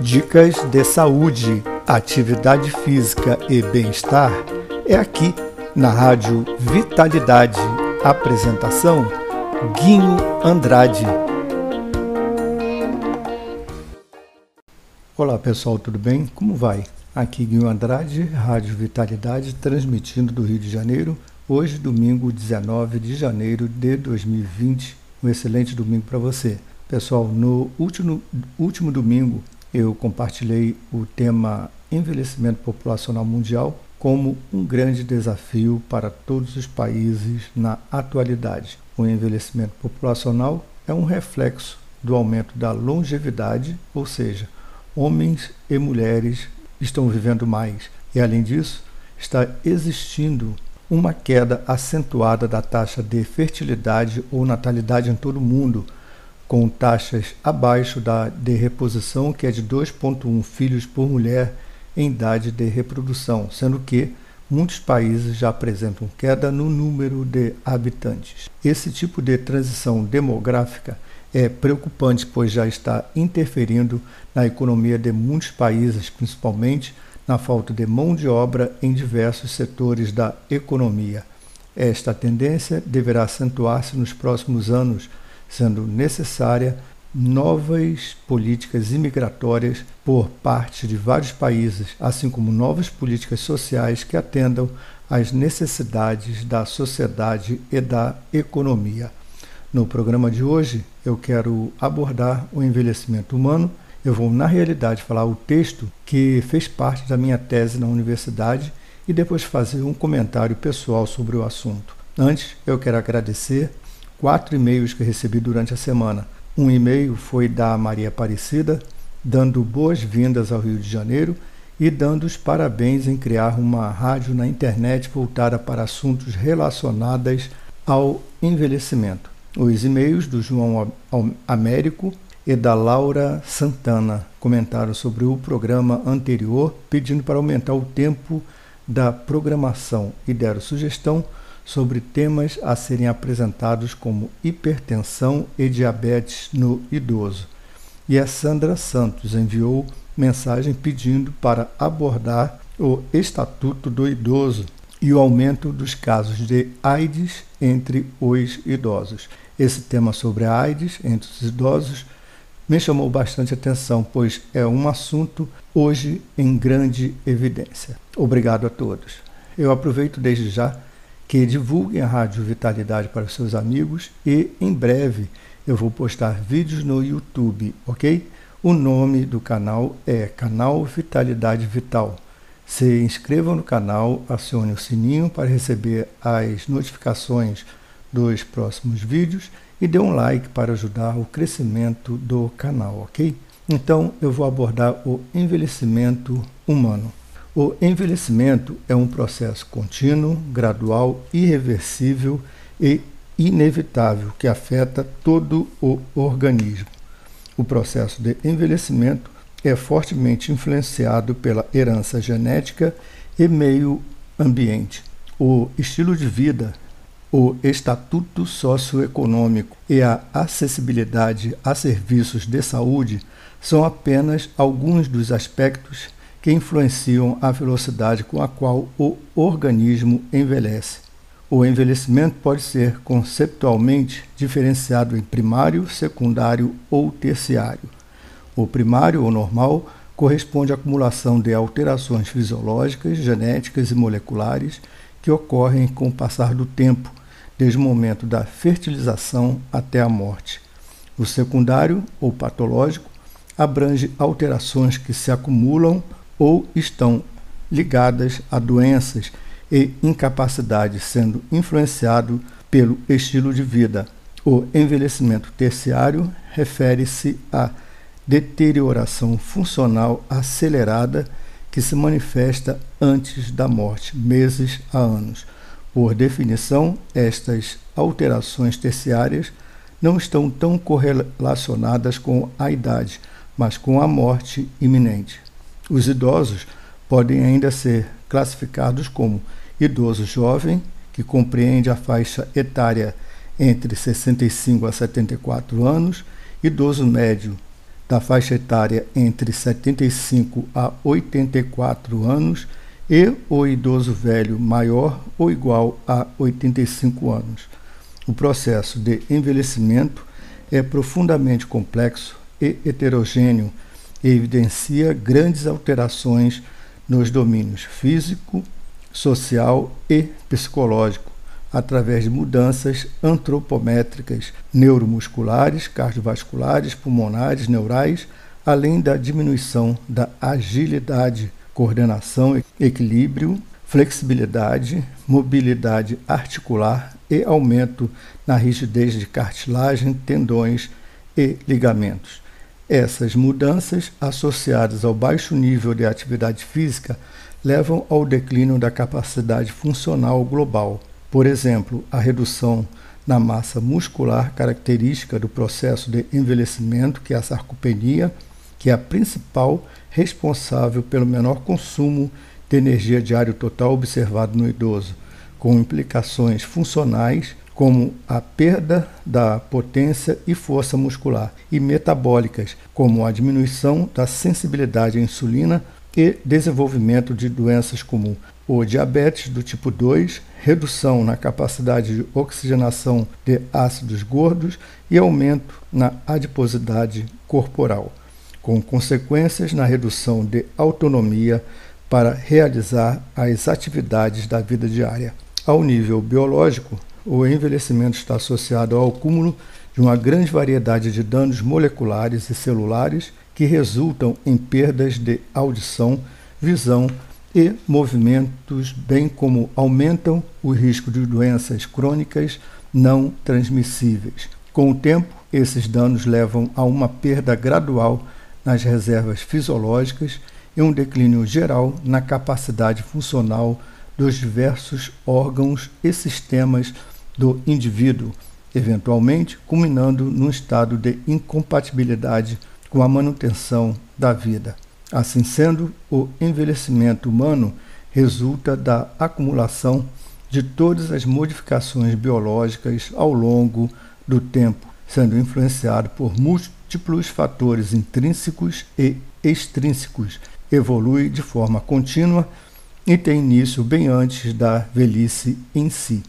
Dicas de saúde, atividade física e bem-estar é aqui na Rádio Vitalidade. Apresentação: Guinho Andrade. Olá pessoal, tudo bem? Como vai? Aqui Guinho Andrade, Rádio Vitalidade, transmitindo do Rio de Janeiro. Hoje, domingo 19 de janeiro de 2020. Um excelente domingo para você. Pessoal, no último, último domingo eu compartilhei o tema envelhecimento populacional mundial como um grande desafio para todos os países na atualidade. O envelhecimento populacional é um reflexo do aumento da longevidade, ou seja, homens e mulheres estão vivendo mais e, além disso, está existindo uma queda acentuada da taxa de fertilidade ou natalidade em todo o mundo com taxas abaixo da de reposição, que é de 2,1 filhos por mulher em idade de reprodução, sendo que muitos países já apresentam queda no número de habitantes. Esse tipo de transição demográfica é preocupante, pois já está interferindo na economia de muitos países, principalmente na falta de mão de obra em diversos setores da economia. Esta tendência deverá acentuar-se nos próximos anos sendo necessária novas políticas imigratórias por parte de vários países, assim como novas políticas sociais que atendam às necessidades da sociedade e da economia. No programa de hoje, eu quero abordar o envelhecimento humano. Eu vou, na realidade, falar o texto que fez parte da minha tese na universidade e depois fazer um comentário pessoal sobre o assunto. Antes, eu quero agradecer quatro e-mails que recebi durante a semana. Um e-mail foi da Maria Aparecida, dando boas-vindas ao Rio de Janeiro e dando os parabéns em criar uma rádio na internet voltada para assuntos relacionados ao envelhecimento. Os e-mails do João Américo e da Laura Santana comentaram sobre o programa anterior, pedindo para aumentar o tempo da programação e deram sugestão sobre temas a serem apresentados como hipertensão e diabetes no idoso. E a Sandra Santos enviou mensagem pedindo para abordar o Estatuto do Idoso e o aumento dos casos de AIDS entre os idosos. Esse tema sobre a AIDS entre os idosos me chamou bastante atenção, pois é um assunto hoje em grande evidência. Obrigado a todos. Eu aproveito desde já que divulguem a Rádio Vitalidade para os seus amigos e em breve eu vou postar vídeos no YouTube, ok? O nome do canal é Canal Vitalidade Vital. Se inscrevam no canal, acione o sininho para receber as notificações dos próximos vídeos e dê um like para ajudar o crescimento do canal, ok? Então eu vou abordar o envelhecimento humano. O envelhecimento é um processo contínuo, gradual, irreversível e inevitável que afeta todo o organismo. O processo de envelhecimento é fortemente influenciado pela herança genética e meio ambiente. O estilo de vida, o estatuto socioeconômico e a acessibilidade a serviços de saúde são apenas alguns dos aspectos que influenciam a velocidade com a qual o organismo envelhece. O envelhecimento pode ser conceptualmente diferenciado em primário, secundário ou terciário. O primário ou normal corresponde à acumulação de alterações fisiológicas, genéticas e moleculares que ocorrem com o passar do tempo, desde o momento da fertilização até a morte. O secundário ou patológico abrange alterações que se acumulam ou estão ligadas a doenças e incapacidade, sendo influenciado pelo estilo de vida. O envelhecimento terciário refere-se à deterioração funcional acelerada que se manifesta antes da morte, meses a anos. Por definição, estas alterações terciárias não estão tão correlacionadas com a idade, mas com a morte iminente. Os idosos podem ainda ser classificados como idoso jovem, que compreende a faixa etária entre 65 a 74 anos, idoso médio da faixa etária entre 75 a 84 anos e o idoso velho maior ou igual a 85 anos. O processo de envelhecimento é profundamente complexo e heterogêneo evidencia grandes alterações nos domínios físico, social e psicológico, através de mudanças antropométricas, neuromusculares, cardiovasculares, pulmonares, neurais, além da diminuição da agilidade, coordenação, equilíbrio, flexibilidade, mobilidade articular e aumento na rigidez de cartilagem, tendões e ligamentos. Essas mudanças, associadas ao baixo nível de atividade física, levam ao declínio da capacidade funcional global. Por exemplo, a redução na massa muscular característica do processo de envelhecimento, que é a sarcopenia, que é a principal responsável pelo menor consumo de energia diário total observado no idoso, com implicações funcionais como a perda da potência e força muscular, e metabólicas, como a diminuição da sensibilidade à insulina e desenvolvimento de doenças como o diabetes do tipo 2, redução na capacidade de oxigenação de ácidos gordos e aumento na adiposidade corporal, com consequências na redução de autonomia para realizar as atividades da vida diária. Ao nível biológico, o envelhecimento está associado ao acúmulo de uma grande variedade de danos moleculares e celulares que resultam em perdas de audição, visão e movimentos, bem como aumentam o risco de doenças crônicas não transmissíveis. Com o tempo, esses danos levam a uma perda gradual nas reservas fisiológicas e um declínio geral na capacidade funcional dos diversos órgãos e sistemas do indivíduo, eventualmente culminando num estado de incompatibilidade com a manutenção da vida. Assim sendo, o envelhecimento humano resulta da acumulação de todas as modificações biológicas ao longo do tempo, sendo influenciado por múltiplos fatores intrínsecos e extrínsecos, evolui de forma contínua e tem início bem antes da velhice em si.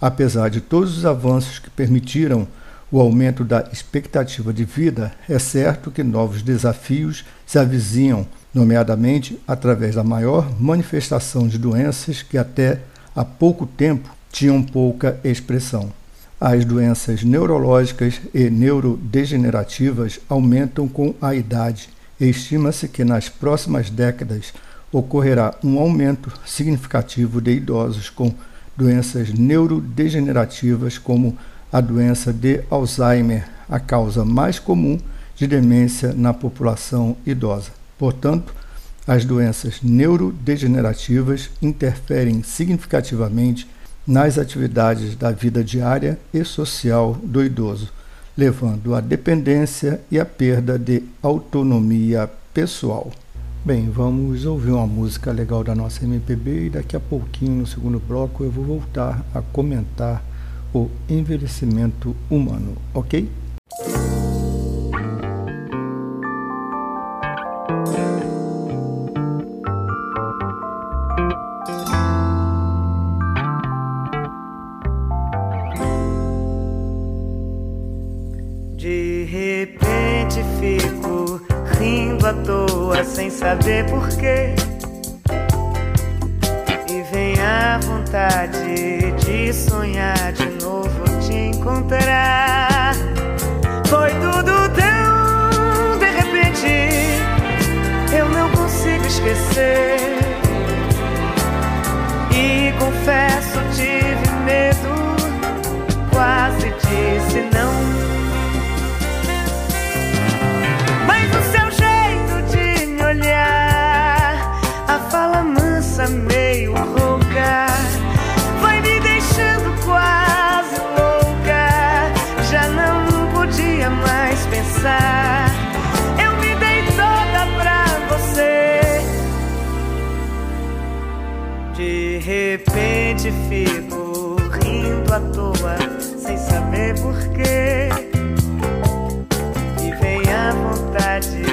Apesar de todos os avanços que permitiram o aumento da expectativa de vida, é certo que novos desafios se avizinham, nomeadamente através da maior manifestação de doenças que até há pouco tempo tinham pouca expressão. As doenças neurológicas e neurodegenerativas aumentam com a idade. Estima-se que nas próximas décadas ocorrerá um aumento significativo de idosos com doenças neurodegenerativas, como a doença de Alzheimer, a causa mais comum de demência na população idosa. Portanto, as doenças neurodegenerativas interferem significativamente nas atividades da vida diária e social do idoso, levando à dependência e à perda de autonomia pessoal. Bem, vamos ouvir uma música legal da nossa MPB e daqui a pouquinho, no segundo bloco, eu vou voltar a comentar o envelhecimento humano, ok? Vontade de sonhar de novo te encontrar. Foi tudo tão de repente, eu não consigo esquecer. E confesso, repente fico rindo à toa, sem saber porquê. E vem a vontade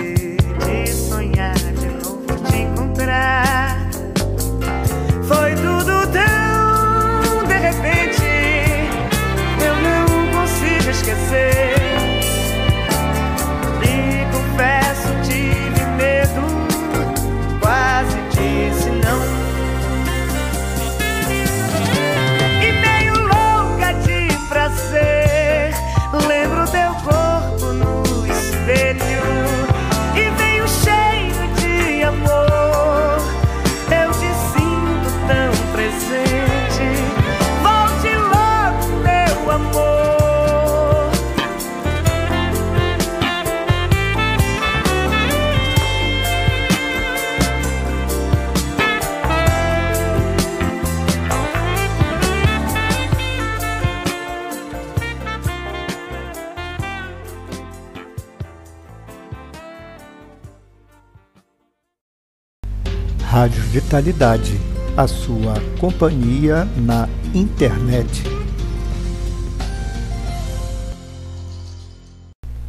Rádio Vitalidade, a sua companhia na internet.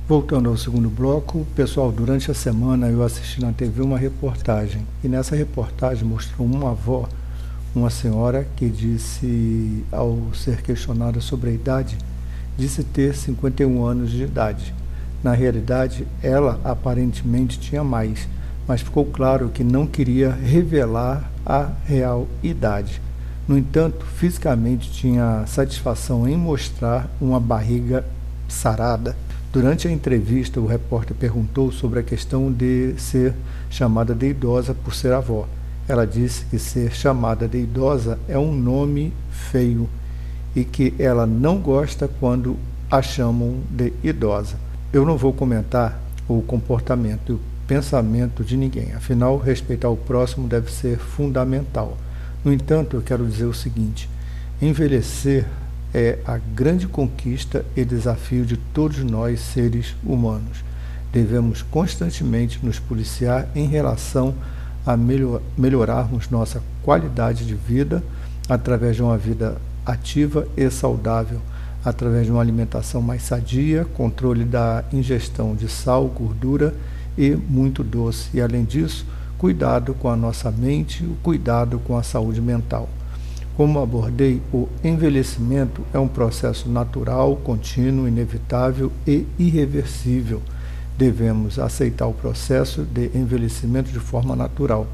Voltando ao segundo bloco, pessoal, durante a semana eu assisti na TV uma reportagem e nessa reportagem mostrou uma avó, uma senhora que disse, ao ser questionada sobre a idade, disse ter 51 anos de idade. Na realidade, ela aparentemente tinha mais mas ficou claro que não queria revelar a real idade. No entanto, fisicamente tinha satisfação em mostrar uma barriga sarada. Durante a entrevista, o repórter perguntou sobre a questão de ser chamada de idosa por ser avó. Ela disse que ser chamada de idosa é um nome feio e que ela não gosta quando a chamam de idosa. Eu não vou comentar o comportamento pensamento de ninguém. Afinal, respeitar o próximo deve ser fundamental. No entanto, eu quero dizer o seguinte: envelhecer é a grande conquista e desafio de todos nós, seres humanos. Devemos constantemente nos policiar em relação a melhor, melhorarmos nossa qualidade de vida através de uma vida ativa e saudável, através de uma alimentação mais sadia, controle da ingestão de sal, gordura e muito doce. E além disso, cuidado com a nossa mente, o cuidado com a saúde mental. Como abordei, o envelhecimento é um processo natural, contínuo, inevitável e irreversível. Devemos aceitar o processo de envelhecimento de forma natural.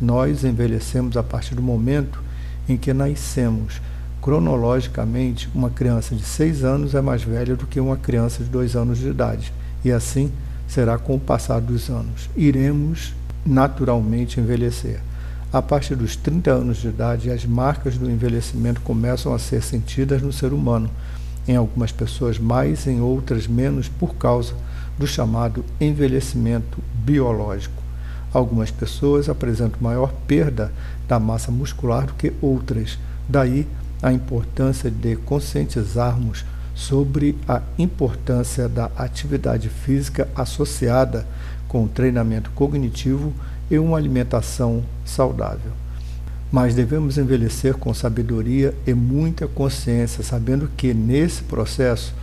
Nós envelhecemos a partir do momento em que nascemos. Cronologicamente, uma criança de 6 anos é mais velha do que uma criança de 2 anos de idade. E assim, será com o passar dos anos. Iremos naturalmente envelhecer. A partir dos 30 anos de idade, as marcas do envelhecimento começam a ser sentidas no ser humano, em algumas pessoas mais, em outras menos, por causa do chamado envelhecimento biológico. Algumas pessoas apresentam maior perda da massa muscular do que outras, daí a importância de conscientizarmos sobre a importância da atividade física associada com o treinamento cognitivo e uma alimentação saudável. Mas devemos envelhecer com sabedoria e muita consciência, sabendo que nesse processo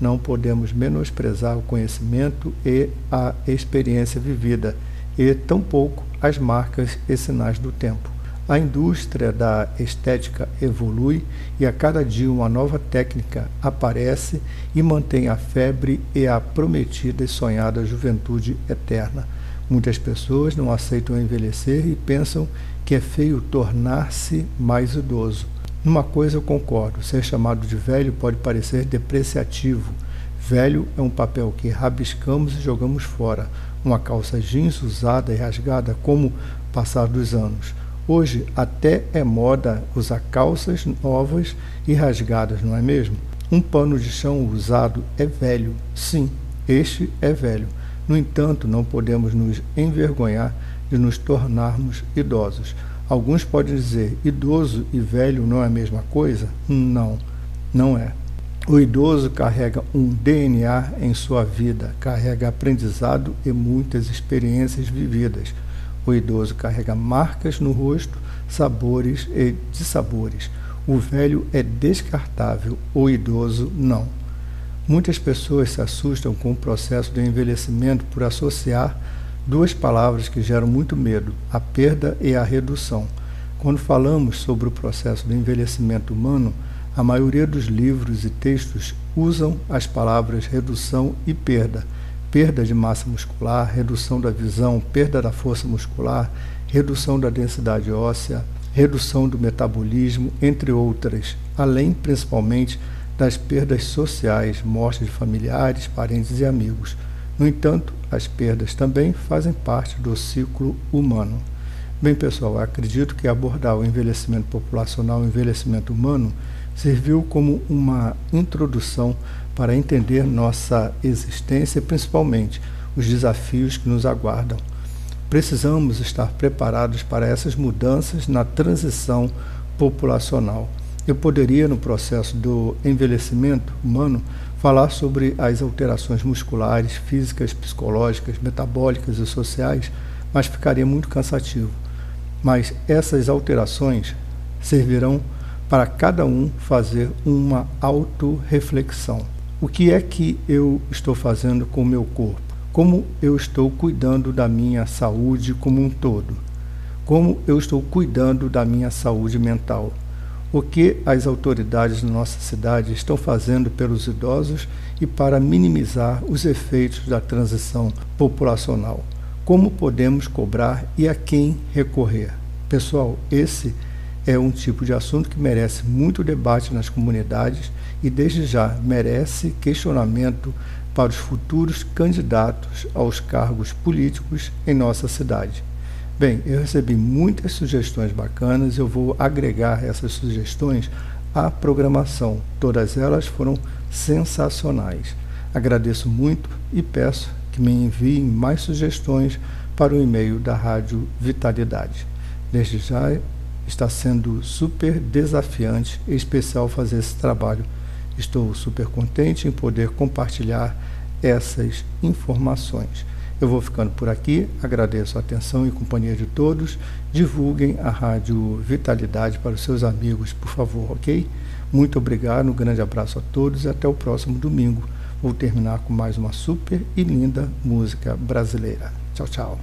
não podemos menosprezar o conhecimento e a experiência vivida, e tampouco as marcas e sinais do tempo. A indústria da estética evolui e a cada dia uma nova técnica aparece e mantém a febre e a prometida e sonhada juventude eterna. Muitas pessoas não aceitam envelhecer e pensam que é feio tornar-se mais idoso. Numa coisa eu concordo: ser chamado de velho pode parecer depreciativo. Velho é um papel que rabiscamos e jogamos fora. Uma calça jeans usada e rasgada, como passar dos anos Hoje até é moda usar calças novas e rasgadas, não é mesmo? Um pano de chão usado é velho, sim, este é velho. No entanto, não podemos nos envergonhar de nos tornarmos idosos. Alguns podem dizer, idoso e velho não é a mesma coisa? Não, não é. O idoso carrega um DNA em sua vida, carrega aprendizado e muitas experiências vividas. O idoso carrega marcas no rosto, sabores e dissabores. O velho é descartável, o idoso não. Muitas pessoas se assustam com o processo de envelhecimento por associar duas palavras que geram muito medo: a perda e a redução. Quando falamos sobre o processo do envelhecimento humano, a maioria dos livros e textos usam as palavras redução e perda perda de massa muscular, redução da visão, perda da força muscular, redução da densidade óssea, redução do metabolismo, entre outras, além principalmente das perdas sociais, morte de familiares, parentes e amigos. No entanto, as perdas também fazem parte do ciclo humano. Bem, pessoal, acredito que abordar o envelhecimento populacional, o envelhecimento humano, serviu como uma introdução para entender nossa existência e principalmente os desafios que nos aguardam. Precisamos estar preparados para essas mudanças na transição populacional. Eu poderia, no processo do envelhecimento humano, falar sobre as alterações musculares, físicas, psicológicas, metabólicas e sociais, mas ficaria muito cansativo. mas essas alterações servirão para cada um fazer uma autorreflexão. O que é que eu estou fazendo com o meu corpo? Como eu estou cuidando da minha saúde como um todo? Como eu estou cuidando da minha saúde mental? O que as autoridades da nossa cidade estão fazendo pelos idosos e para minimizar os efeitos da transição populacional? Como podemos cobrar e a quem recorrer? Pessoal, esse é um tipo de assunto que merece muito debate nas comunidades e, desde já, merece questionamento para os futuros candidatos aos cargos políticos em nossa cidade. Bem, eu recebi muitas sugestões bacanas, eu vou agregar essas sugestões à programação. Todas elas foram sensacionais. Agradeço muito e peço que me enviem mais sugestões para o e-mail da Rádio Vitalidade. Desde já está sendo super desafiante e especial fazer esse trabalho. Estou super contente em poder compartilhar essas informações. Eu vou ficando por aqui, agradeço a atenção e companhia de todos. Divulguem a Rádio Vitalidade para os seus amigos, por favor, ok? Muito obrigado, um grande abraço a todos e até o próximo domingo. Vou terminar com mais uma super e linda música brasileira. Tchau, tchau.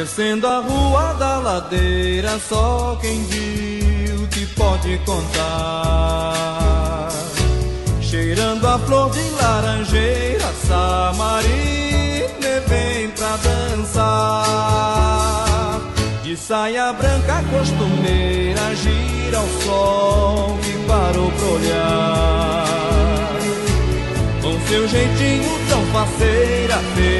Descendo a rua da ladeira, só quem viu te pode contar. Cheirando a flor de laranjeira, Samarina vem pra dançar. De saia branca costumeira, gira o sol que parou pra olhar. Com seu jeitinho tão faceira, fez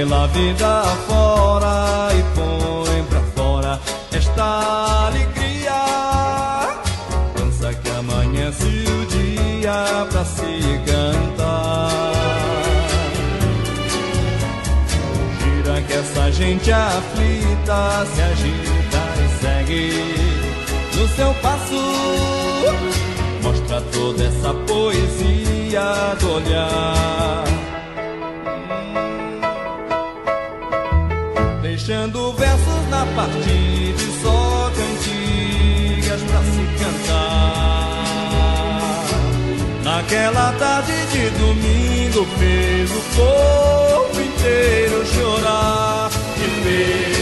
pela vida fora e põe pra fora esta alegria. Dança que amanhece o dia pra se cantar. Gira que essa gente aflita se agita e segue no seu passo mostra toda essa poesia do olhar. E só cantigas pra se cantar. Naquela tarde de domingo fez o povo inteiro chorar. E fez